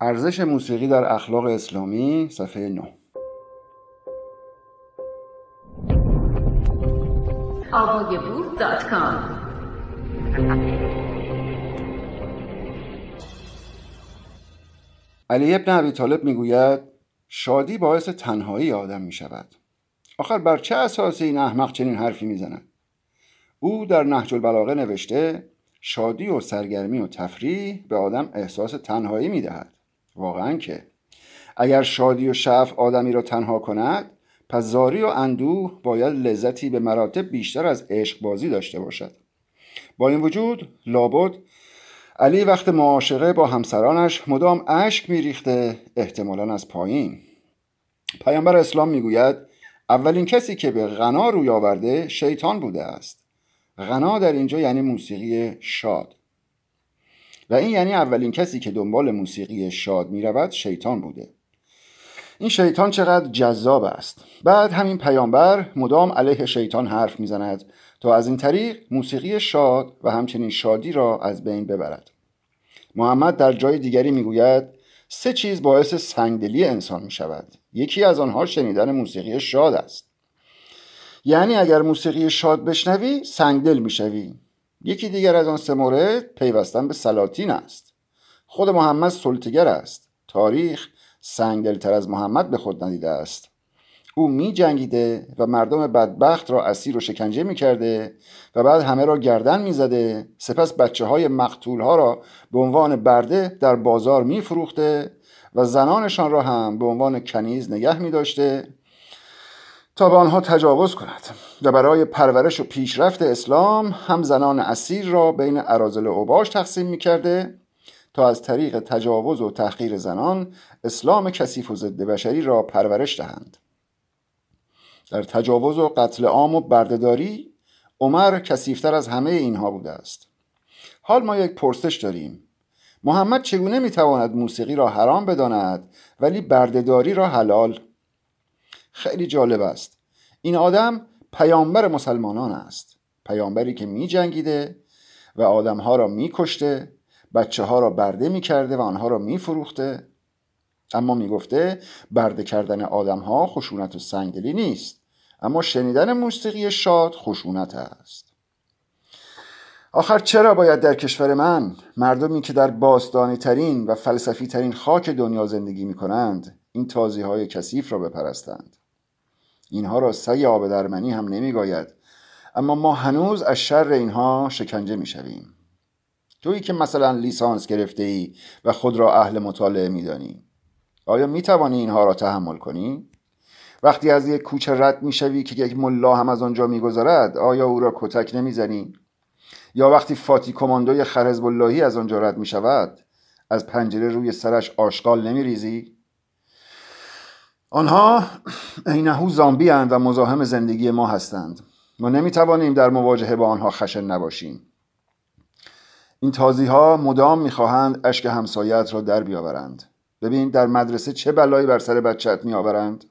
ارزش موسیقی در اخلاق اسلامی صفحه 9 علی ابن ابی طالب می‌گوید شادی باعث تنهایی آدم می شود آخر بر چه اساسی این احمق چنین حرفی می‌زند؟ او در نهج البلاغه نوشته شادی و سرگرمی و تفریح به آدم احساس تنهایی می‌دهد. واقعا که. اگر شادی و شف آدمی را تنها کند پس زاری و اندوه باید لذتی به مراتب بیشتر از عشق بازی داشته باشد. با این وجود لابد علی وقت معاشقه با همسرانش مدام اشک میریخته احتمالا از پایین. پیامبر اسلام می‌گوید اولین کسی که به غنا روی آورده شیطان بوده است. غنا در اینجا یعنی موسیقی شاد. و این یعنی اولین کسی که دنبال موسیقی شاد می رود شیطان بوده. این شیطان چقدر جذاب است. بعد همین پیامبر مدام علیه شیطان حرف می‌زند تا از این طریق موسیقی شاد و همچنین شادی را از بین ببرد. محمد در جای دیگری می‌گوید سه چیز باعث سنگدلی انسان می شود یکی از آنها شنیدن موسیقی شاد است. یعنی اگر موسیقی شاد بشنوی سنگدل می‌شوی. یکی دیگر از آن سه مورد پیوستن به سلاطین است. خود محمد سلطگر است. تاریخ سنگدلتر از محمد به خود ندیده است. او می جنگیده و مردم بدبخت را اسیر و شکنجه می کرده و بعد همه را گردن می زده سپس بچه های مقتول ها را به عنوان برده در بازار می فروخته و زنانشان را هم به عنوان کنیز نگه می داشته تا به آنها تجاوز کند و برای پرورش و پیشرفت اسلام هم زنان اسیر را بین ارازل اوباش تقسیم می کرده تا از طریق تجاوز و تحقیر زنان اسلام کثیف و ضد بشری را پرورش دهند. در تجاوز و قتل عام و بردهداری عمر کثیفتر از همه اینها بوده است. حال ما یک پرسش داریم. محمد چگونه می‌تواند موسیقی را حرام بداند ولی بردهداری را حلال؟ خیلی جالب است. این آدم پیامبر مسلمانان است. پیامبری که می جنگیده و آدمها را می کشته بچه ها را برده می کرده و آنها را می فروخته اما می گفته برده کردن آدم ها خشونت و سنگدلی نیست. اما شنیدن موسیقی شاد خشونت است. آخر چرا باید در کشور من مردمی که در باستانی ترین و فلسفی ترین خاک دنیا زندگی می کنند این تازی های کثیف را بپرستند؟ اینها را سگ آب درمنی هم نمیگاید اما ما هنوز از شر اینها شکنجه می‌شویم. تویی که مثلا لیسانس گرفته ای و خود را اهل مطالعه میدانی. آیا می توانی اینها را تحمل کنی؟ وقتی از یک کوچه رد می‌شوی که یک ملا هم از آنجا میگذرد آیا او را کتک نمی‌زنی؟ یا وقتی فاتی کماندوی خرزب اللهی از آنجا رد می شود از پنجره روی سرش آشغال نمی ریزی؟ آنها اینهو زامبی هند و مزاحم زندگی ما هستند. ما نمی توانیم در مواجهه با آنها خشن نباشیم. این تازی ها مدام می‌خواهند اشک همسایت را در بیاورند. ببین در مدرسه چه بلایی بر سر بچت میآورند؟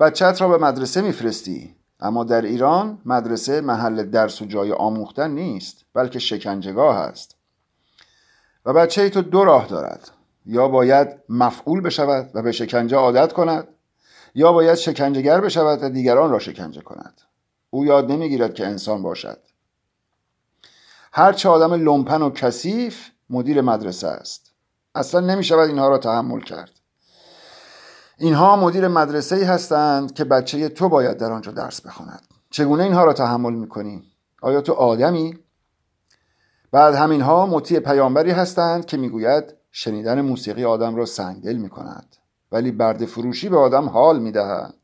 بچت را به مدرسه میفرستی اما در ایران مدرسه محل درس و جای آموختن نیست بلکه شکنجهگاه است. و بچه ای تو دو راه دارد. یا باید مفعول بشود و به شکنجه عادت کند یا باید شکنجهگر بشود و دیگران را شکنجه کند. او یاد نمی‌گیرد که انسان باشد. هرچه آدم لومپن و کثیف مدیر مدرسه است. اصلا نمی شود اینها را تحمل کرد. اینها مدیر مدرسه ای هستند که بچه تو باید در آنجا درس بخواند. چگونه اینها را تحمل می‌کنی؟ آیا تو آدمی؟ بعد همینها مطیع پیامبری هستند که می‌گوید شنیدن موسیقی آدم را سنگدل می کند ولی برد فروشی به آدم حال می دهد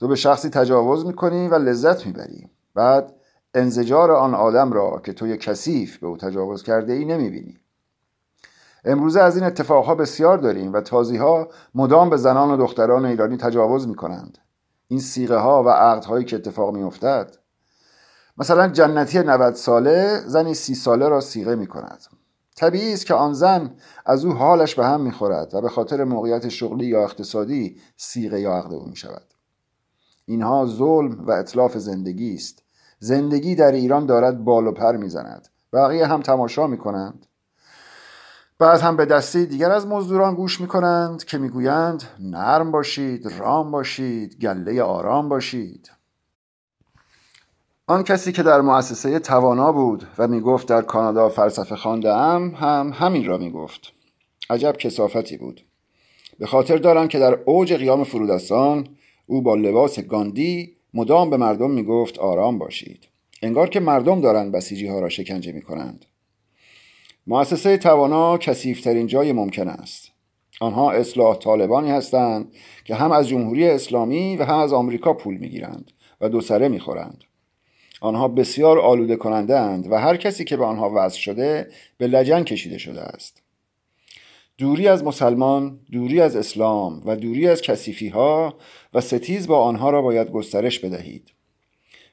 تو به شخصی تجاوز می کنی و لذت می بری بعد انزجار آن آدم را که توی کثیف به او تجاوز کرده ای نمی بینی امروزه از این اتفاقها بسیار داریم و تازی مدام به زنان و دختران ایرانی تجاوز می کنند این سیغه ها و عقد هایی که اتفاق می افتد مثلا جنتی 90 ساله زنی سی ساله را سیغه می کند طبیعی است که آن زن از او حالش به هم می‌خورد و به خاطر موقعیت شغلی یا اقتصادی سیغه یا عقد او می شود اینها ظلم و اطلاف زندگی است. زندگی در ایران دارد بال و پر می‌زند. بقیه هم تماشا می کنند بعد هم به دسته دیگر از مزدوران گوش می کنند که می‌گویند نرم باشید رام باشید گله آرام باشید. آن کسی که در مؤسسه توانا بود و می‌گفت در کانادا فلسفه خانده هم هم همین را می‌گفت. عجب کسافتی بود. به خاطر دارم که در اوج قیام فرودستان او با لباس گاندی مدام به مردم می‌گفت آرام باشید. انگار که مردم دارند بسیجی ها را شکنجه می کنند مؤسسه توانا کسیفترین جای ممکن است. آنها اصلاح طالبانی هستند که هم از جمهوری اسلامی و هم از آمریکا پول می‌گیرند و دو سره می‌خورند. آنها بسیار آلوده کننده اند و هر کسی که به آنها وضع شده به لجن کشیده شده است دوری از مسلمان، دوری از اسلام و دوری از کسیفی ها و ستیز با آنها را باید گسترش بدهید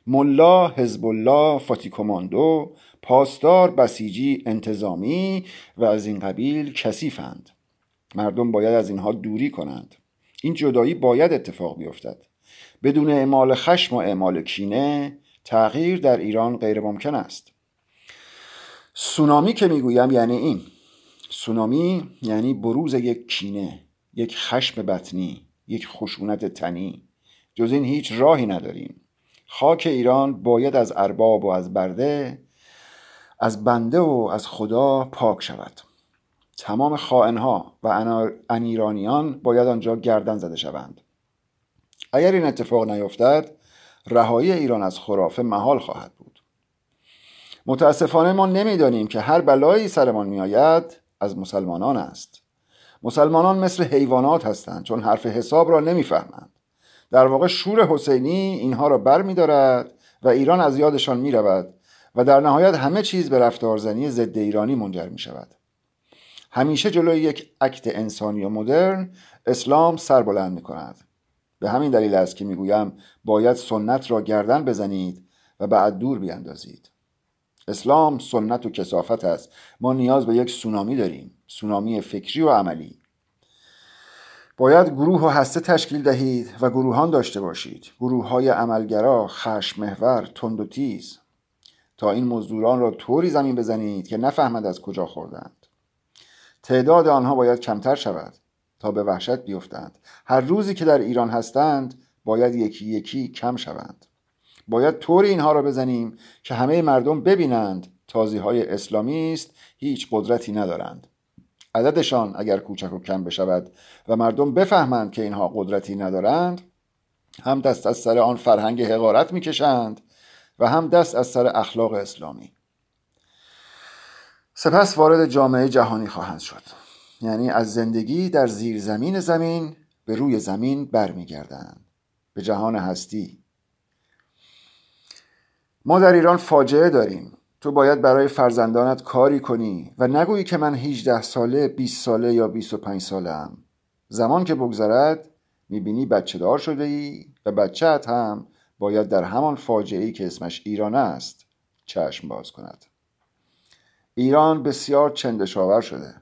ملا، حزب الله، فاتیکوماندو، پاسدار، بسیجی، انتظامی و از این قبیل کثیفند. مردم باید از اینها دوری کنند. این جدایی باید اتفاق بیفتد. بدون اعمال خشم و اعمال کینه تغییر در ایران غیر ممکن است. سونامی که می‌گویم یعنی این. سونامی یعنی بروز یک کینه یک خشم بطنی یک خشونت تنی. جز این هیچ راهی نداریم. خاک ایران باید از ارباب و از برده از بنده و از خدا پاک شود. تمام خائنها و انیرانیان باید آنجا گردن زده شوند. اگر این اتفاق نیفتد رهایی ایران از خرافه محال خواهد بود. متاسفانه ما نمی‌دانیم که هر بلایی سرمان میآید از مسلمانان است. مسلمانان مثل حیوانات هستند چون حرف حساب را نمی‌فهمند. در واقع شور حسینی اینها را بر و ایران از یادشان می رود و در نهایت همه چیز به رفتارزنی ضد ایرانی منجر می شود همیشه جلوی یک اکت انسانی و مدرن اسلام سر بلند می کند به همین دلیل است که می‌گویم باید سنت را گردن بزنید و بعد دور بیاندازید. اسلام سنت و کسافت است. ما نیاز به یک سونامی داریم سونامی فکری و عملی. باید گروه و هسته تشکیل دهید و گروهان داشته باشید. گروه های عملگرا خشم محور تند و تیز. تا این مزدوران را طوری زمین بزنید که نفهمد از کجا خوردند. تعداد آنها باید کمتر شود. تا به وحشت بیفتند. هر روزی که در ایران هستند باید یکی یکی کم شوند. باید طور اینها را بزنیم که همه مردم ببینند تازی های اسلامی است هیچ قدرتی ندارند. عددشان اگر کوچک و کم بشود و مردم بفهمند که اینها قدرتی ندارند هم دست از سر آن فرهنگ حقارت می‌کشند و هم دست از سر اخلاق اسلامی. سپس وارد جامعه جهانی خواهند شد. یعنی از زندگی در زیر زمین زمین به روی زمین برمیگردند. به جهان هستی. ما در ایران فاجعه داریم. تو باید برای فرزندانت کاری کنی و نگویی که من 18 ساله 20 ساله یا 25 ساله هم. زمان که بگذرد می‌بینی بچه دار شده ای و بچهت هم باید در همان فاجعه ای که اسمش ایران است چشم باز کند. ایران بسیار چندشاور شده.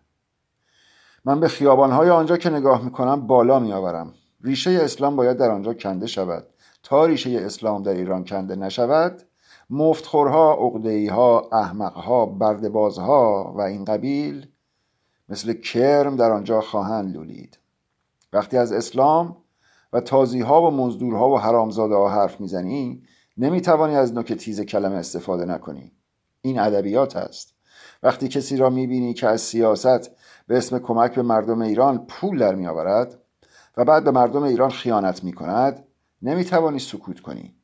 من به خیابانهای آنجا که نگاه می‌کنم بالا میآورم. ریشه اسلام باید در آنجا کنده شود. تا ریشه اسلام در ایران کنده نشود مفتخورها، اقدهیها، احمقها، بردبازها و این قبیل مثل کرم در آنجا خواهند لولید. وقتی از اسلام و تازی ها و مزدورها و حرامزاده ها حرف می‌زنی نمی‌توانی از نوک تیز کلمه استفاده نکنی. این ادبیات است. وقتی کسی را می‌بینی که از سیاست به اسم کمک به مردم ایران پول در میآورد و بعد به مردم ایران خیانت می‌کند نمی‌توانی سکوت کنی.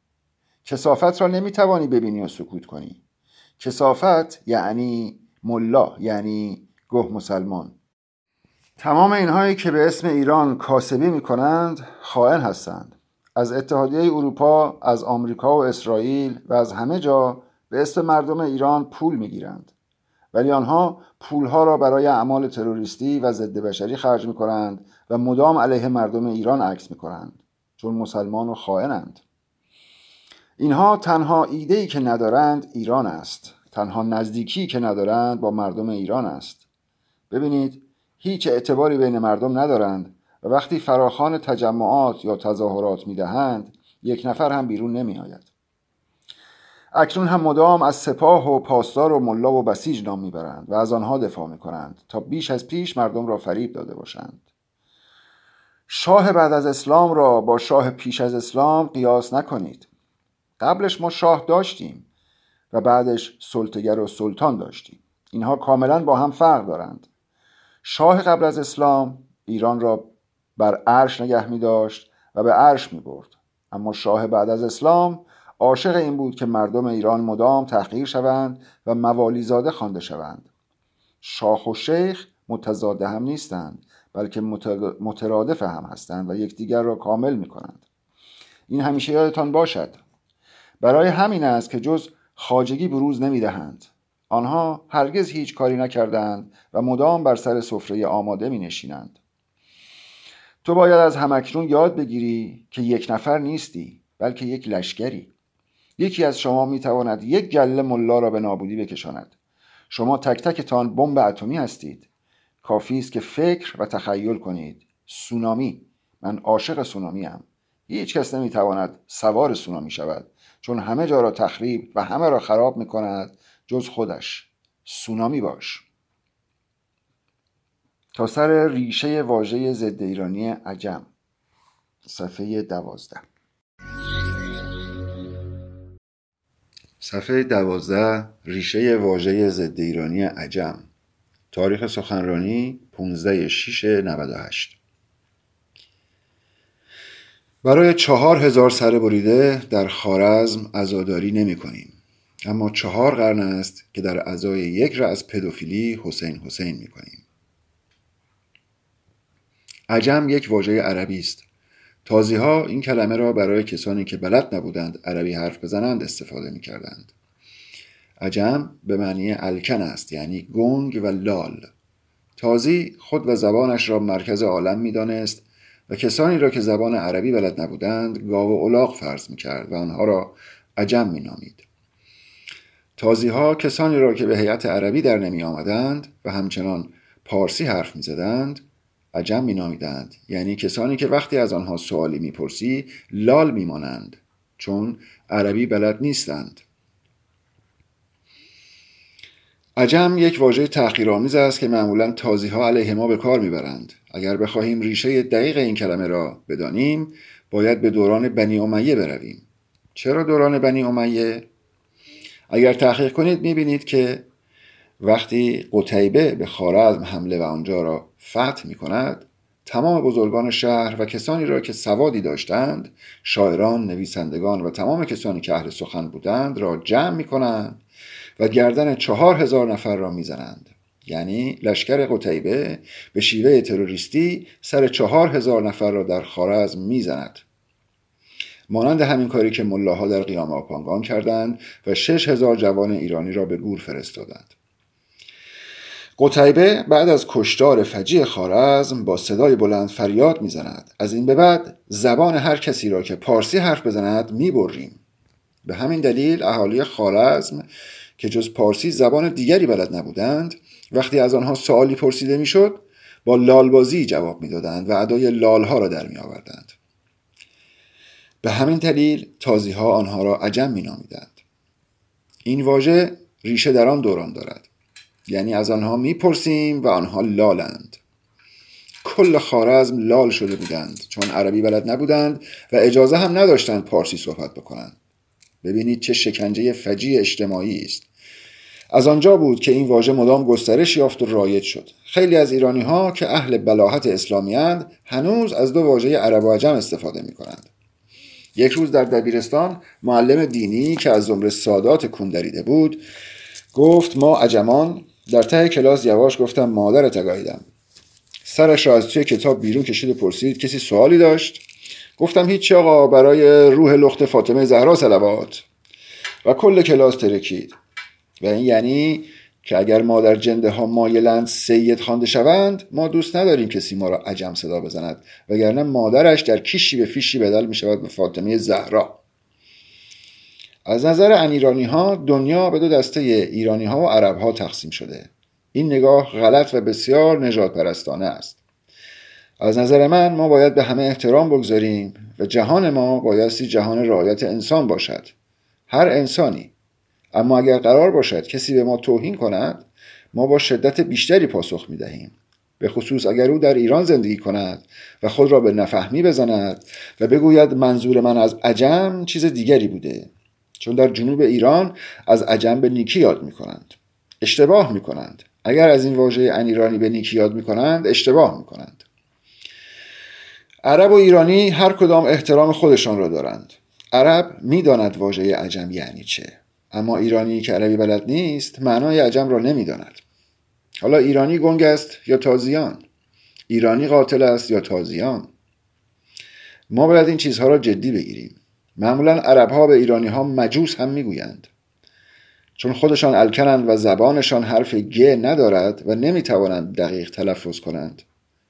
کسافت را نمی‌توانی ببینی و سکوت کنی. کسافت یعنی ملا یعنی گه مسلمان. تمام اینهایی که به اسم ایران کاسبی می کنند خائن هستند. از اتحادیه اروپا از آمریکا و اسرائیل و از همه جا به اسم مردم ایران پول می گیرند. ولی آنها پولها را برای اعمال تروریستی و ضد بشری خرج می کنند و مدام علیه مردم ایران عکس می کنند چون مسلمان و خائنند. اینها تنها ایده ای که ندارند ایران است. تنها نزدیکی که ندارند با مردم ایران است. ببینید هیچ اعتباری بین مردم ندارند و وقتی فراخان تجمعات یا تظاهرات می‌دهند یک نفر هم بیرون نمی آید. اکنون هم مدام از سپاه و پاسدار و ملا و بسیج نام می‌برند و از آنها دفاع می‌کنند تا بیش از پیش مردم را فریب داده باشند. شاه بعد از اسلام را با شاه پیش از اسلام قیاس نکنید. قبلش ما شاه داشتیم و بعدش سلطگر و سلطان داشتیم. اینها کاملا با هم فرق دارند. شاه قبل از اسلام ایران را بر عرش نگه می داشت و به عرش می برد اما شاه بعد از اسلام عاشق این بود که مردم ایران مدام تحقیر شوند و موالیزاده خوانده شوند. شاه و شیخ متضاد هم نیستند بلکه مترادف هم هستند و یکدیگر را کامل می کنند این همیشه یادتان باشد. برای همین است که جز خاجگی بروز نمی دهند آنها هرگز هیچ کاری نکردند و مدام بر سر سفره آماده می نشینند تو باید از همکنون یاد بگیری که یک نفر نیستی بلکه یک لشکری. یکی از شما می تواند یک گله ملا را به نابودی بکشاند. شما تک تکتان بمب اتمی هستید. کافی است که فکر و تخیل کنید. سونامی. من عاشق سونامی ام. هیچ کس نمی تواند سوار سونامی شود چون همه جا را تخریب و همه را خراب می کند جز خودش. سونامی باش. تا سر ریشه واژه ضد ایرانی عجم. صفحه دوازده. صفحه دوازده ریشه واژه ضد ایرانی عجم تاریخ سخنرانی 15 6 98 برای چهار هزار سر بریده در خارزم ازاداری نمی کنیم. اما چهار قرن است که در ازای یک را پدوفیلی حسین حسین می کنیم. عجم یک واژه عربی است. تازی ها این کلمه را برای کسانی که بلد نبودند عربی حرف بزنند استفاده می کردند. عجم به معنی الکن است یعنی گنگ و لال. تازی خود و زبانش را مرکز عالم می دانست و کسانی را که زبان عربی بلد نبودند گاو و الاغ فرض می کرد و آنها را عجم می نامید. تازی ها کسانی را که به هیئت عربی در نمی آمدند و همچنان پارسی حرف می زدند عجم می نامیدند یعنی کسانی که وقتی از آنها سوالی می پرسی لال می مانند چون عربی بلد نیستند. عجم یک واژه تحقیرآمیز است که معمولا تازی ها علیه ما به کار می‌برند. اگر بخواهیم ریشه دقیق این کلمه را بدانیم باید به دوران بنی امیه برویم. چرا دوران بنی امیه؟ اگر تحقیق کنید می‌بینید که وقتی قتیبه به خارزم حمله و آنجا را فتح می کند تمام بزرگان شهر و کسانی را که سوادی داشتند شاعران، نویسندگان و تمام کسانی که اهل سخن بودند را جمع می کنند و گردن چهار هزار نفر را می‌زنند. یعنی لشکر قتیبه به شیوه تروریستی سر چهار هزار نفر را در خارزم می‌زند. مانند همین کاری که ملاها در قیام آپانگان کردند و شش هزار جوان ایرانی را به گور فرستادند. قتیبه بعد از کشتار فجی خارزم با صدای بلند فریاد می‌زند از این به بعد زبان هر کسی را که پارسی حرف بزند می‌بریم به همین دلیل اهالی خارزم که جز پارسی زبان دیگری بلد نبودند وقتی از آنها سوالی پرسیده می‌شد با لالبازی جواب می‌دادند و ادای لالها را در می آوردند. به همین دلیل تازی ها آنها را عجم می نامیدند. این واژه ریشه در آن دوران دارد یعنی از آنها می‌پرسیم و آنها لالند. کل خارزم لال شده بودند چون عربی بلد نبودند و اجازه هم نداشتند پارسی صحبت بکنند. ببینید چه شکنجه فجی اجتماعی است. از آنجا بود که این واژه مدام گسترش یافت و رایج شد. خیلی از ایرانی ها که اهل بلاحت اسلامی هند هنوز از دو واژه عرب و عجم استفاده می کنند یک روز در دبیرستان معلم دینی که از زمره سادات کندریده بود گفت ما عجمان در ته کلاس یواش گفتم مادر تگاهیدم سرش را از توی کتاب بیرون کشید و پرسید کسی سوالی داشت؟ گفتم هیچ آقا برای روح لخت فاطمه زهرا سلوات و کل کلاس ترکید. و این یعنی که اگر ما در جنده ها مایلند سید خوانده شوند ما دوست نداریم کسی ما را عجم صدا بزند وگرنه مادرش در کیشی به فیشی بدل می شود به فاطمه زهرا. از نظر انیرانی ها دنیا به دو دسته ایرانی ها و عرب ها تقسیم شده. این نگاه غلط و بسیار نجات پرستانه است. از نظر من ما باید به همه احترام بگذاریم و جهان ما بایستی جهان رعایت انسان باشد. هر انسانی. اما اگر قرار باشد کسی به ما توهین کند ما با شدت بیشتری پاسخ می دهیم به خصوص اگر او در ایران زندگی کند و خود را به نفهمی بزند و بگوید منظور من از عجم چیز دیگری بوده. چون در جنوب ایران از عجم به نیکی یاد می کنند اشتباه می کنند اگر از این واژه انیرانی به نیکی یاد می کنند اشتباه می کنند عرب و ایرانی هر کدام احترام خودشان را دارند. عرب می‌داند واژه عجم یعنی چه. اما ایرانی که عربی بلد نیست معنای عجم را نمی‌داند. حالا ایرانی گنگ است یا تازیان؟ ایرانی قاتل است یا تازیان؟ ما باید این چیزها را جدی بگیریم. معمولا عرب ها به ایرانی ها مجوس هم می‌گویند. چون خودشان الکنند و زبانشان حرف گ ندارد و نمی‌توانند دقیق تلفظ کنند.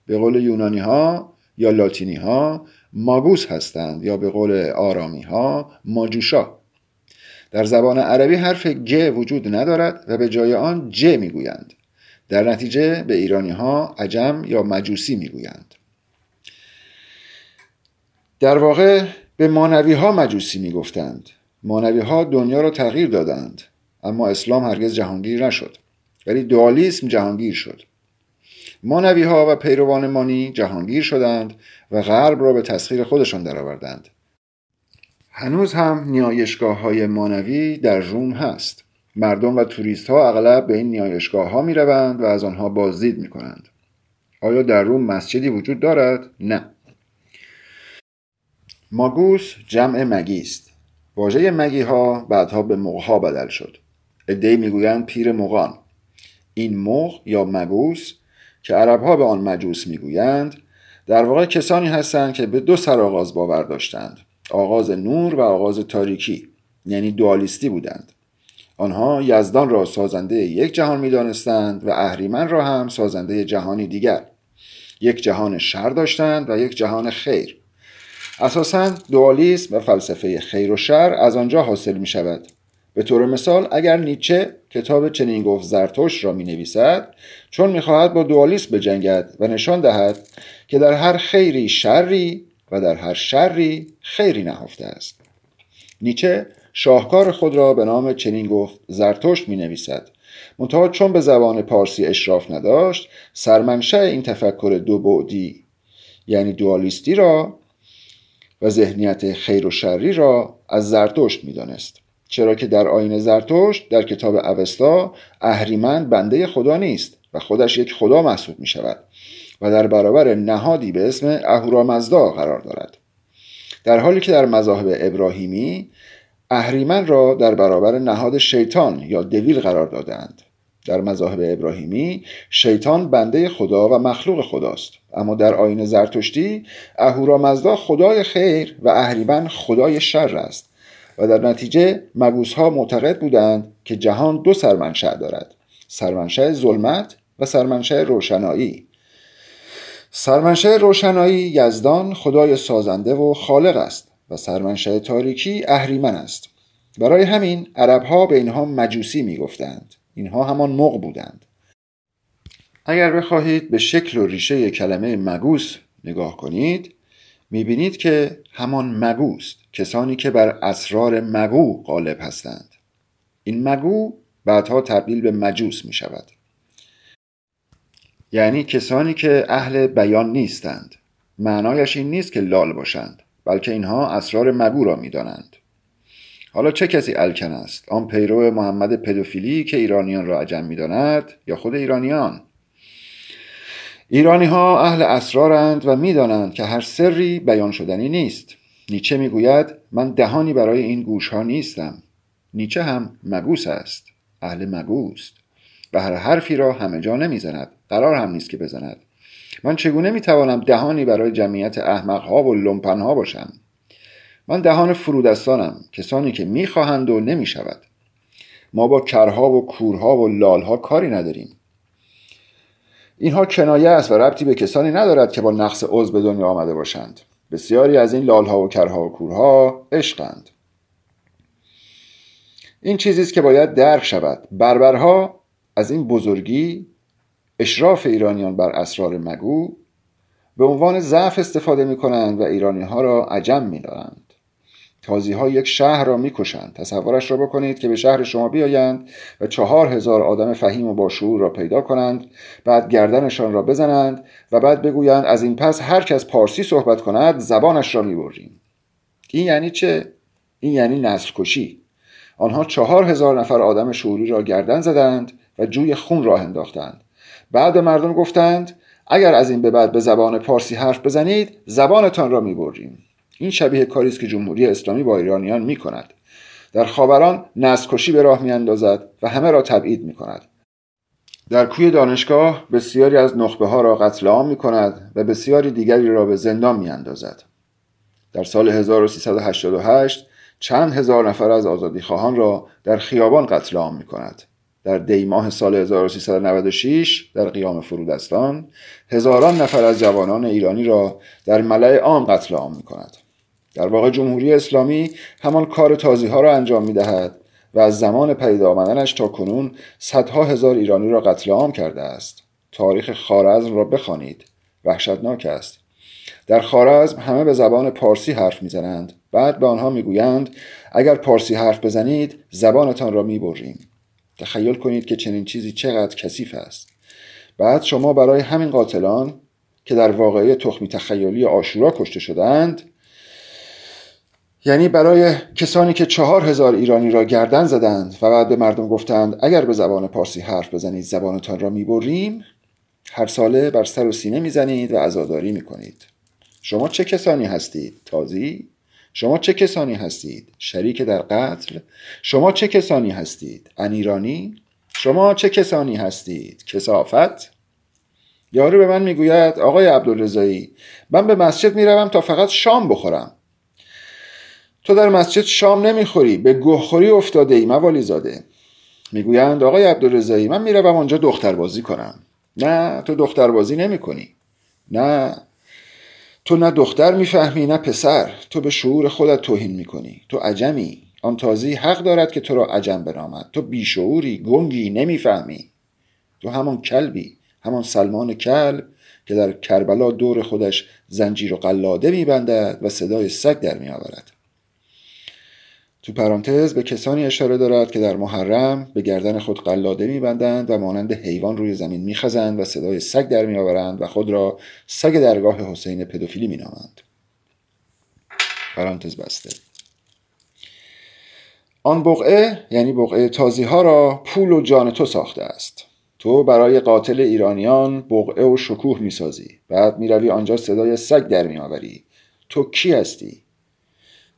به قول یونانی ها یا لاتینی ها ماگوس هستند یا به قول آرامی ها ماجوشا. در زبان عربی حرف گ وجود ندارد و به جای آن ج می‌گویند. در نتیجه به ایرانی ها عجم یا مجوسی می‌گویند. در واقع به مانوی ها مجوسی می‌گفتند. مانوی ها دنیا را تغییر دادند اما اسلام هرگز جهانگیر نشد ولی دوالیسم جهانگیر شد. مانوی ها و پیروان مانی جهانگیر شدند و غرب را به تسخیر خودشان درآوردند. هنوز هم نیایشگاه های مانوی در روم هست. مردم و توریست ها اغلب به این نیایشگاه ها می روند و از آنها بازدید می کنند آیا در روم مسجدی وجود دارد؟ نه. ماگوس جمع مگی است. واژه مگی ها بعدها به مغها بدل شد. ادهی می‌گویند پیر مغان. این مغ یا مگوس که عرب ها به آن مجوس می‌گویند در واقع کسانی هستند که به دو سرآغاز باور داشتند. آغاز نور و آغاز تاریکی یعنی دوالیستی بودند. آنها یزدان را سازنده یک جهان می‌دانستند و اهریمن را هم سازنده جهانی دیگر. یک جهان شر داشتند و یک جهان خیر. اساسا دوالیسم و فلسفه خیر و شر از آنجا حاصل می شود به طور مثال اگر نیچه کتاب چنین گفت زرتوش را می نویسد چون می خواهد با دوالیسم بجنگد و نشان دهد که در هر خیری شری و در هر شری خیری نهفته است. نیچه شاهکار خود را به نام چنین گفت زرتشت می نویسد منتها چون به زبان پارسی اشراف نداشت سرمنشه این تفکر دو بعدی یعنی دوالیستی را و ذهنیت خیر و شری را از زرتشت می‌دانست. چرا که در آین زرتشت در کتاب اوستا اهریمن بنده خدا نیست و خودش یک خدا محسوب می شود و در برابر نهادی به اسم اهورامزدا قرار دارد. در حالی که در مذاهب ابراهیمی اهریمن را در برابر نهاد شیطان یا دویل قرار دادند در مذاهب ابراهیمی شیطان بنده خدا و مخلوق خداست. اما در آین زرتشتی اهورامزدا خدای خیر و اهریمن خدای شر است و در نتیجه مگوس ها معتقد بودند که جهان دو سرمنشأ دارد سرمنشأ ظلمت و سرمنشأ روشنایی. سرمنشأ روشنایی یزدان خدای سازنده و خالق است و سرمنشأ تاریکی اهریمن است. برای همین عربها به اینها مجوسی می‌گفتند. اینها همان مغ بودند. اگر بخواهید به شکل و ریشه کلمه مگوس نگاه کنید می‌بینید که همان مگوست کسانی که بر اسرار مگو غالب هستند. این مگو بعدها تبدیل به مجوس می شود یعنی کسانی که اهل بیان نیستند. معنایش این نیست که لال باشند بلکه اینها اسرار مگو را می‌دانند. حالا چه کسی الکن است؟ آن پیرو محمد پدوفیلی که ایرانیان را عجم می‌داند یا خود ایرانیان؟ ایرانی ها اهل اسرارند و می‌دانند که هر سری بیان شدنی نیست. نیچه می‌گوید من دهانی برای این گوش ها نیستم. نیچه هم مگوس است. اهل مگوست و هر حرفی را همه جا نمی‌زند. قرار هم نیست که بزند. من چگونه می‌توانم دهانی برای جمعیت احمق ها و لمپن ها باشم؟ من دهان فرودستانم کسانی که می‌خواهند و نمی‌شود. ما با کرها و کورها و لالها کاری نداریم. اینها کنایه است و ربطی به کسانی ندارد که با نقص عضو به دنیا آمده باشند. بسیاری از این لالها و کرها و کورها عشقند. این چیزی است که باید درک شود. بربرها از این بزرگی اشراف ایرانیان بر اسرار مگو به عنوان ضعف استفاده می کنند و ایرانی ها را عجم می دارند. تازی ها یک شهر را می‌کشند. تصورش را بکنید که به شهر شما بیایند و چهار هزار آدم فهیم و باشعور را پیدا کنند بعد گردنشان را بزنند و بعد بگویند از این پس هر کس پارسی صحبت کند زبانش را می‌بریم. این یعنی چه؟ این یعنی نسل کشی آنها چهار هزار نفر آدم شعوری را گردن زدند و جوی خون راه انداختند. بعد به مردم گفتند اگر از این به بعد به زبان پارسی حرف بزنید زبانتان را می‌بریم. این شبیه کاری است که جمهوری اسلامی با ایرانیان می کند در خاوران نسل به راه میاندازد و همه را تبعید می کند در کوی دانشگاه بسیاری از نخبه ها را قتل عام می کند و بسیاری دیگری را به زندان می اندازد. در سال 1388 چند هزار نفر از آزادی خواهان را در خیابان قتل عام می کند. در ماه سال 1396 در قیام فرودستان هزاران نفر از جوانان ایرانی را در ملع عام قتل عام می کند. در واقع جمهوری اسلامی همان کار تازی ها را انجام می دهد و از زمان پیدا آمدنش تا کنون صدها هزار ایرانی را قتل عام کرده است. تاریخ خارزم را بخوانید. وحشتناک است. در خارزم همه به زبان پارسی حرف می‌زنند. بعد به آنها می‌گویند اگر پارسی حرف بزنید زبانتان را می‌بریم. تخیل کنید که چنین چیزی چقدر کثیف است. بعد شما برای همین قاتلان که در واقعی تخمی تخیلی آشورا کشته شدند یعنی برای کسانی که چهار هزار ایرانی را گردن زدند و بعد به مردم گفتند اگر به زبان پارسی حرف بزنید زبانتان را می‌بریم. هر ساله بر سر و سینه می‌زنید و عزاداری می‌کنید. شما چه کسانی هستید؟ تازی؟ شما چه کسانی هستید؟ شریک در قتل؟ شما چه کسانی هستید؟ ان ایرانی شما چه کسانی هستید؟ کسافت؟ یارو به من می‌گوید آقای عبدالرضایی من به مسجد می‌روم تا فقط شام بخورم. تو در مسجد شام نمی‌خوری به گوهخوری افتاده ای موالی زاده. می‌گویند آقای عبدالرضایی من می‌روم آنجا دختربازی کنم. نه تو دختربازی نمی کنی نه. تو نه دختر می‌فهمی نه پسر. تو به شعور خودت توهین می‌کنی. تو عجمی. آن تازی حق دارد که تو را عجم برامد تو بیشعوری گنگی نمی‌فهمی. تو همان کلبی همان سلمان کلب که در کربلا دور خودش زنجیر و قلاده میبندد و صدای سگ در میآورد. تو پرانتز به کسانی اشاره دارد که در محرم به گردن خود قلاده میبندند و مانند حیوان روی زمین میخزند و صدای سگ در میآورند و خود را سگ درگاه حسین پدوفیلی مینامند. پرانتز بسته. آن بقعه یعنی بقعه تازی ها را پول و جان تو ساخته است. تو برای قاتل ایرانیان بقعه و شکوه می‌سازی. بعد می‌روی آنجا صدای سگ در میآوری. تو کی هستی؟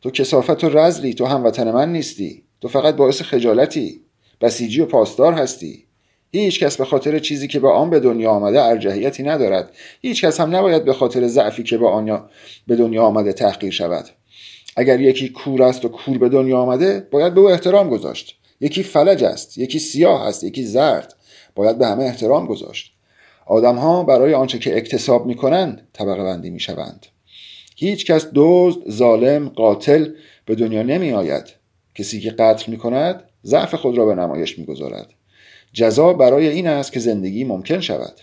تو کسافت و رزلی تو هموطن من نیستی. تو فقط باعث خجالتی. بسیجی و پاسدار هستی. هیچ کس به خاطر چیزی که با آن به دنیا آمده ارجحیتی ندارد. هیچ کس هم نباید به خاطر ضعفی که با آن به دنیا آمده تحقیر شود. اگر یکی کور است و کور به دنیا آمده باید به او احترام گذاشت. یکی فلج است یکی سیاه است یکی زرد. باید به همه احترام گذاشت. آدمها برای آنچه که اکتساب می کنند طبقه بندی می شوند هیچ کس دزد، ظالم، قاتل به دنیا نمی آید. کسی که قتل می کند ضعف خود را به نمایش می گذارد. جزا برای این است که زندگی ممکن شود.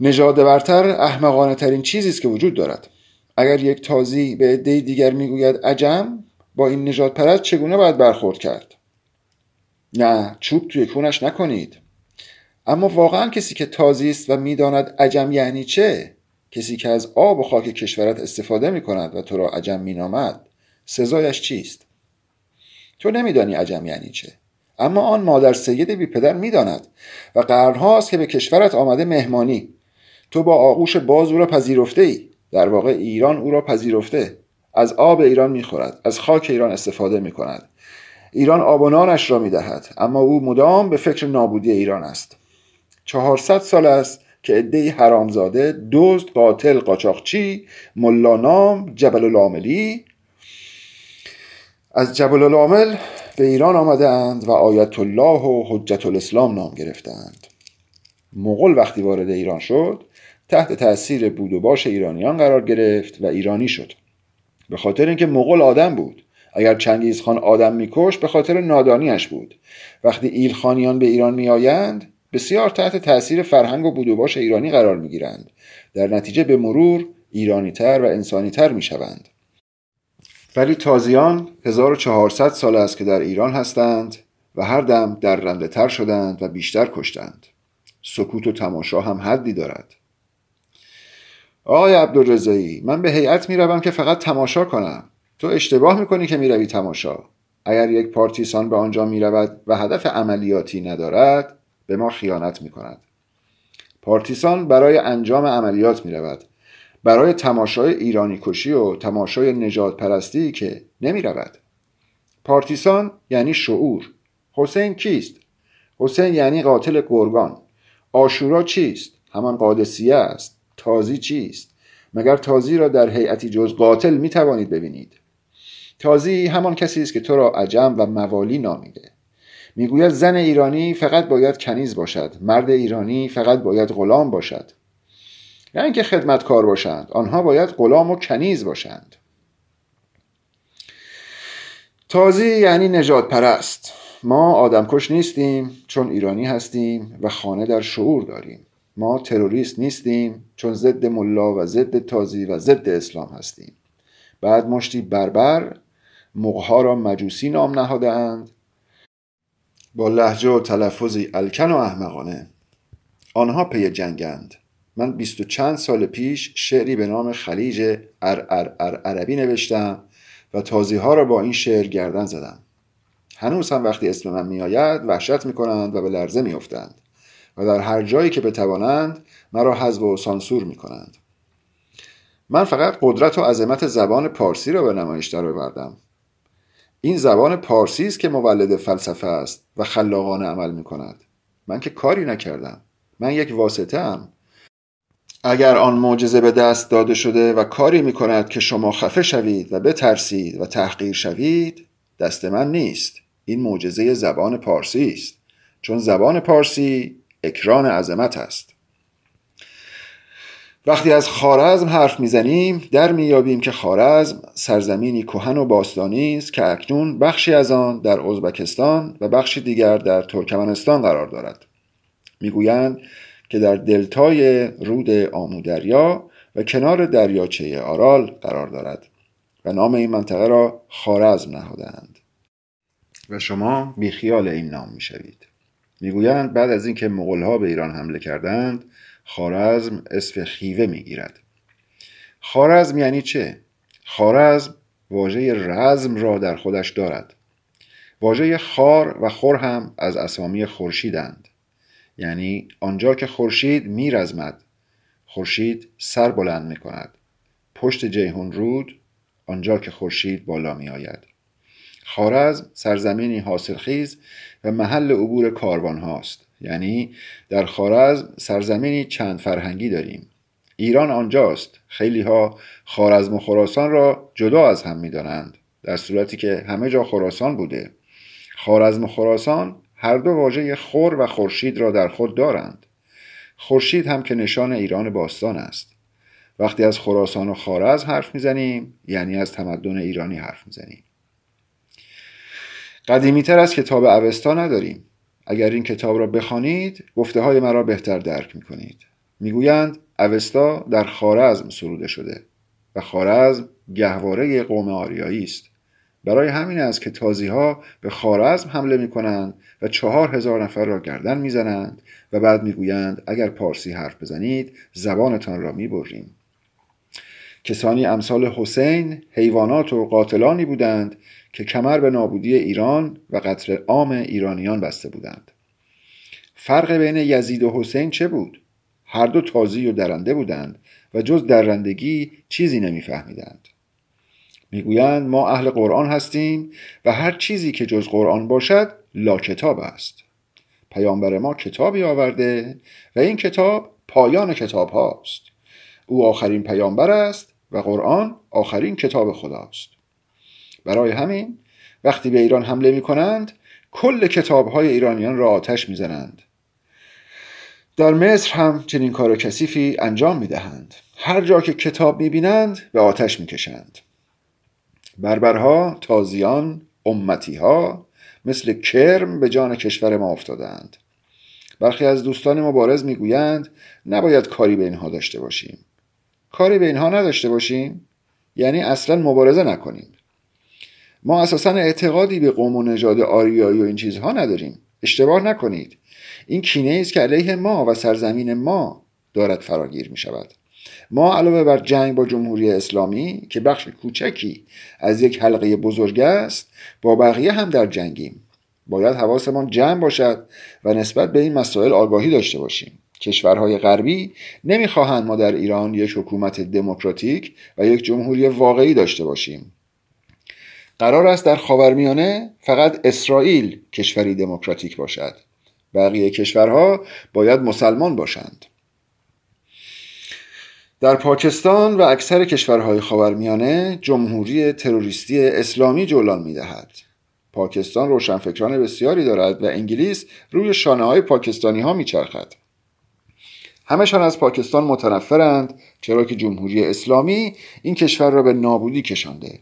نژاد برتر احمقانه ترین چیزی است که وجود دارد. اگر یک تازی به عده دیگر می‌گوید عجم با این نژاد پرست چگونه باید برخورد کرد نه چوب توی کونش نکنید اما واقعا کسی که تازی است و می‌داند عجم یعنی چه کسی که از آب و خاک کشورت استفاده می کند و تو را عجم می نامد سزایش چیست؟ تو نمیدانی عجم یعنی چه. اما آن مادر سید بی پدر می‌داند و قرنهاست که به کشورت آمده مهمانی. تو با آغوش باز او را پذیرفته ای در واقع ایران او را پذیرفته. از آب ایران می‌خورد از خاک ایران استفاده می کند ایران آب و نانش را می‌دهد اما او مدام به فکر نابودی ایران است. چهارصد سال است که عدهای حرامزاده دزد قاتل قاچاقچی ملانام جبل العاملی از جبل العامل به ایران آمدند و آیت الله و حجت الاسلام نام گرفتند. مغول وقتی وارد ایران شد تحت تاثیر بود و باش ایرانیان قرار گرفت و ایرانی شد. به خاطر اینکه مغول آدم بود. اگر چنگیز خان آدم میکش به خاطر نادانیش بود. وقتی ایلخانیان به ایران میآیند بسیار تحت تاثیر فرهنگ و بودوباش ایرانی قرار می گیرند در نتیجه به مرور ایرانی تر و انسانی تر می شوند ولی تازیان 1400 سال است که در ایران هستند و هر دم در رنده تر شدند و بیشتر کشتند. سکوت و تماشا هم حدی دارد. آقای عبدالرزایی من به هیئت می‌روم که فقط تماشا کنم. تو اشتباه می‌کنی که می‌روی تماشا. اگر یک پارتیسان به آنجا می‌رود و هدف عملیاتی ندارد به ما خیانت می‌کند پارتیسان برای انجام عملیات می‌رود برای تماشای ایرانی کشی و تماشای نجات پرستی که نمی رود. پارتیسان یعنی شعور حسین کیست؟ حسین یعنی قاتل گرگان آشورا چیست؟ همان قادسیه است تازی چیست؟ مگر تازی را در هیئتی جز قاتل می توانید ببینید تازی همان کسی است که تو را عجم و موالی نامیده می‌گوید زن ایرانی فقط باید کنیز باشد. مرد ایرانی فقط باید غلام باشد. نه اینکه خدمتکار باشند آنها باید غلام و کنیز باشند. تازی یعنی نجات پرست ما آدمکش نیستیم چون ایرانی هستیم و خانه در شعور داریم. ما تروریست نیستیم چون ضد ملا و ضد تازی و ضد اسلام هستیم. بعد مشتی بربر مقها را مجوسی نام نهادهاند. با لحجه و تلفظی الکن و احمقانه. آنها پی جنگند. من بیست و چند سال پیش شعری به نام خلیج ار ار ار عربی نوشتم و تازی ها را با این شعر گردن زدم. هنوز هم وقتی اسم من میآید وحشت می‌کنند و به لرزه میافتند و در هر جایی که بتوانند مرا حذف و سانسور می‌کنند. من فقط قدرت و عظمت زبان پارسی را به نمایش درآوردم. این زبان پارسی است که مولد فلسفه است و خلاقانه عمل می کند من که کاری نکردم. من یک واسطه ام اگر آن معجزه به دست داده شده و کاری می کند که شما خفه شوید و بترسید و تحقیر شوید دست من نیست. این معجزه زبان پارسی است. چون زبان پارسی اکران عظمت است. وقتی از خارزم حرف می‌زنیم در میابیم که خارزم سرزمینی کهن و باستانی است که اکنون بخشی از آن در ازبکستان و بخشی دیگر در ترکمنستان قرار دارد. می‌گویند که در دلتای رود آمودریا و کنار دریاچه آرال قرار دارد و نام این منطقه را خارزم نهادند و شما بیخیال این نام می‌شوید. می‌گویند بعد از اینکه مغلها به ایران حمله کردند خارزم اسم خیوه می‌گیرد. خارزم یعنی چه؟ خارزم واژه رزم را در خودش دارد. واژه خار و خور هم از اسامی خورشیدند. یعنی آنجا که خورشید میرزمد خورشید سر بلند می کند پشت جیهون رود آنجا که خورشید بالا می آید خارزم سرزمینی حاصلخیز و محل عبور کاروان هاست. یعنی در خارزم سرزمینی چند فرهنگی داریم. ایران آنجاست. خیلی ها خارزم و خراسان را جدا از هم می دانند در صورتی که همه جا خراسان بوده. خارزم و خراسان هر دو واژه خور و خورشید را در خود دارند. خورشید هم که نشان ایران باستان است. وقتی از خراسان و خارز حرف می‌زنیم یعنی از تمدن ایرانی حرف می‌زنیم. قدیمی تر از کتاب اوستا نداریم. اگر این کتاب را بخوانید گفته های مرا بهتر درک می‌کنید. می‌گویند اوستا در خارزم سروده شده و خارزم گهواره قوم آریایی است. برای همین است که تازی ها به خارزم حمله می کنند و چهار هزار نفر را گردن می‌زنند و بعد می‌گویند اگر پارسی حرف بزنید زبانتان را می‌بریم. کسانی امثال حسین حیوانات و قاتلانی بودند که کمر به نابودی ایران و قتل عام ایرانیان بسته بودند. فرق بین یزید و حسین چه بود؟ هر دو تازی و درنده بودند و جز درندگی چیزی نمیفهمیدند. می‌گویند ما اهل قرآن هستیم و هر چیزی که جز قرآن باشد لا کتاب است. پیامبر ما کتابی آورده و این کتاب پایان کتاب هاست. او آخرین پیامبر است و قرآن آخرین کتاب خداست. برای همین وقتی به ایران حمله می کنند کل کتاب های ایرانیان را آتش می زنند. در مصر هم چنین کار کثیفی انجام می دهند. هر جا که کتاب می بینند به آتش می کشند. بربرها، تازیان، امتی ها مثل کرم به جان کشور ما افتادند. برخی از دوستان مبارز می‌گویند نباید کاری به اینها داشته باشیم. کاری به اینها نداشته باشیم یعنی اصلا مبارزه نکنیم. ما اساسا اعتقادی به قوم و نژاد آریایی و این چیزها نداریم. اشتباه نکنید. این کینه است که علیه ما و سرزمین ما دارد فراگیر می شود ما علاوه بر جنگ با جمهوری اسلامی که بخش کوچکی از یک حلقه بزرگ است با بقیه هم در جنگیم. باید حواسمان جمع باشد و نسبت به این مسائل آگاهی داشته باشیم. کشورهای غربی نمی‌خواهند ما در ایران یک حکومت دموکراتیک و یک جمهوری واقعی داشته باشیم. قرار است در خاورمیانه فقط اسرائیل کشوری دموکراتیک باشد. بقیه کشورها باید مسلمان باشند. در پاکستان و اکثر کشورهای خاورمیانه جمهوری تروریستی اسلامی جولان می‌دهد. پاکستان روشنفکران بسیاری دارد و انگلیس روی شانه های پاکستانی ها میچرخد. همشان از پاکستان متنفرند چرا که جمهوری اسلامی این کشور را به نابودی کشانده.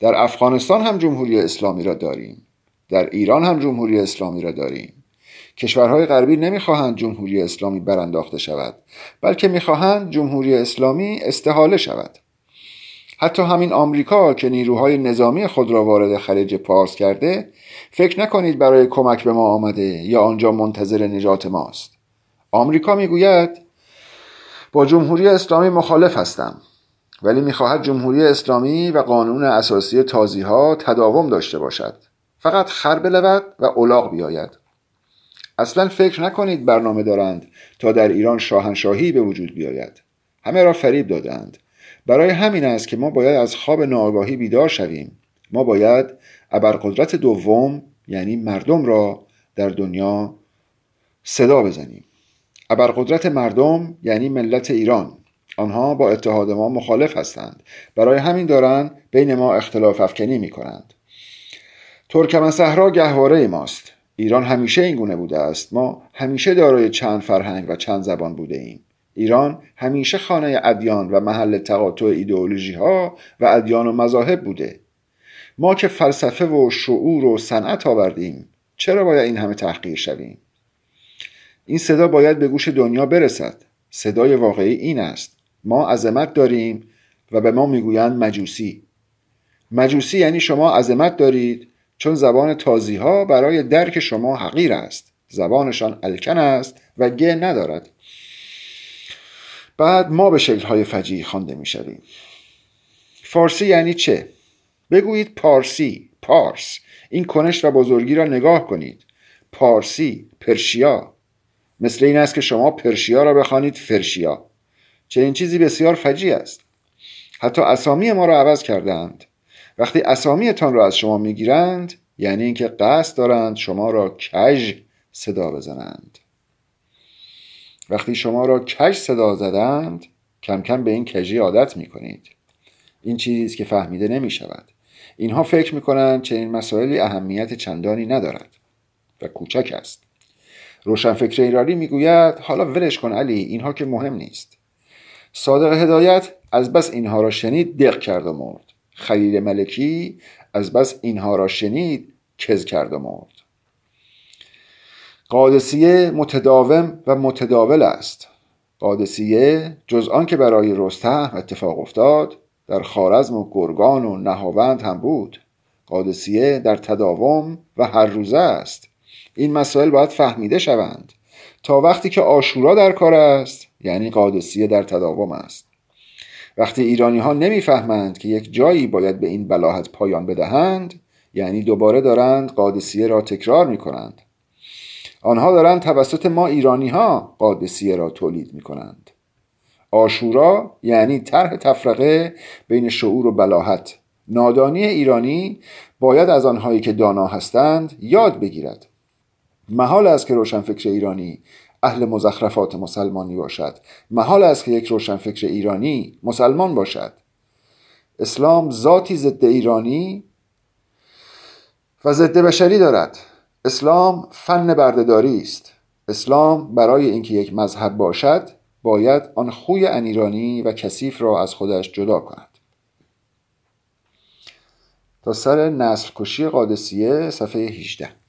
در افغانستان هم جمهوری اسلامی را داریم. در ایران هم جمهوری اسلامی را داریم. کشورهای غربی نمی‌خواهند جمهوری اسلامی برانداخته شود بلکه می‌خواهند جمهوری اسلامی استحاله شود. حتی همین آمریکا که نیروهای نظامی خود را وارد خلیج پارس کرده فکر نکنید برای کمک به ما آمده یا آنجا منتظر نجات ماست. آمریکا می‌گوید با جمهوری اسلامی مخالف هستم. ولی می‌خواهد جمهوری اسلامی و قانون اساسی تازی ها تداوم داشته باشد. فقط خر بلود و اولاغ بیاید. اصلا فکر نکنید برنامه دارند تا در ایران شاهنشاهی به وجود بیاید. همه را فریب دادند. برای همین است که ما باید از خواب ناآگاهی بیدار شویم. ما باید ابرقدرت دوم یعنی مردم را در دنیا صدا بزنیم. ابرقدرت مردم یعنی ملت ایران. آنها با اتحاد ما مخالف هستند. برای همین دارند بین ما اختلاف افکنی می کنند ترکمن صحرا گهواره ماست. ایران همیشه این گونه بوده است. ما همیشه دارای چند فرهنگ و چند زبان بوده ایم ایران همیشه خانه ادیان و محل تقاطع ایدئولوژی ها و ادیان و مذاهب بوده. ما که فلسفه و شعور و صنعت آوردیم چرا باید این همه تحقیر شویم؟ این صدا باید به گوش دنیا برسد. صدای واقعی این است. ما عظمت داریم و به ما می‌گویند مجوسی. مجوسی یعنی شما عظمت دارید چون زبان تازی ها برای درک شما حقیر است. زبانشان الکن است و گه ندارد. بعد ما به شکلهای فجیعی خوانده می‌شویم. فارسی یعنی چه؟ بگویید پارسی پارس. این کنش و بزرگی را نگاه کنید. پارسی پرشیا. مثل این است که شما پرشیا را بخوانید فرشیا. چنین چیزی بسیار فجی است. حتی اسامی ما را عوض کردند وقتی اسامیتان را از شما می‌گیرند یعنی اینکه قصد دارند شما را کژ صدا بزنند. وقتی شما را کژ صدا زدند کم کم به این کژی عادت می کنید این چیزی که فهمیده نمی شود اینها فکر می کنند چنین مسائلی اهمیت چندانی ندارد و کوچک است. روشنفکر ایرانی می‌گوید حالا ولش کن علی اینها که مهم نیست. صادق هدایت از بس اینها را شنید دق کرد و مرد. خلیل ملکی از بس اینها را شنید کز کرد و مرد. قادسیه متداوم و متداول است. قادسیه جز آن که برای رستم اتفاق افتاد در خارزم و گرگان و نهاوند هم بود. قادسیه در تداوم و هر روزه است. این مسائل باید فهمیده شوند. تا وقتی که آشورا در کار است یعنی قادسیه در تداوم است. وقتی ایرانی ها نمی‌فهمند که یک جایی باید به این بلاحت پایان بدهند یعنی دوباره دارند قادسیه را تکرار می کنند آنها دارند توسط ما ایرانی ها قادسیه را تولید می کنند آشورا یعنی طرح تفرقه بین شعور و بلاحت نادانی ایرانی باید از آنهایی که دانا هستند یاد بگیرد. محال است که روشنفکر ایرانی اهل مزخرفات مسلمانی باشد. محال است که یک روشنفکر ایرانی مسلمان باشد. اسلام ذاتی ضد ایرانی و ضد بشری دارد. اسلام فن بردهداری است. اسلام برای اینکه یک مذهب باشد باید آن خوی انیرانی و کثیف را از خودش جدا کند. تا سر نسل کشی قادسیه صفحه 18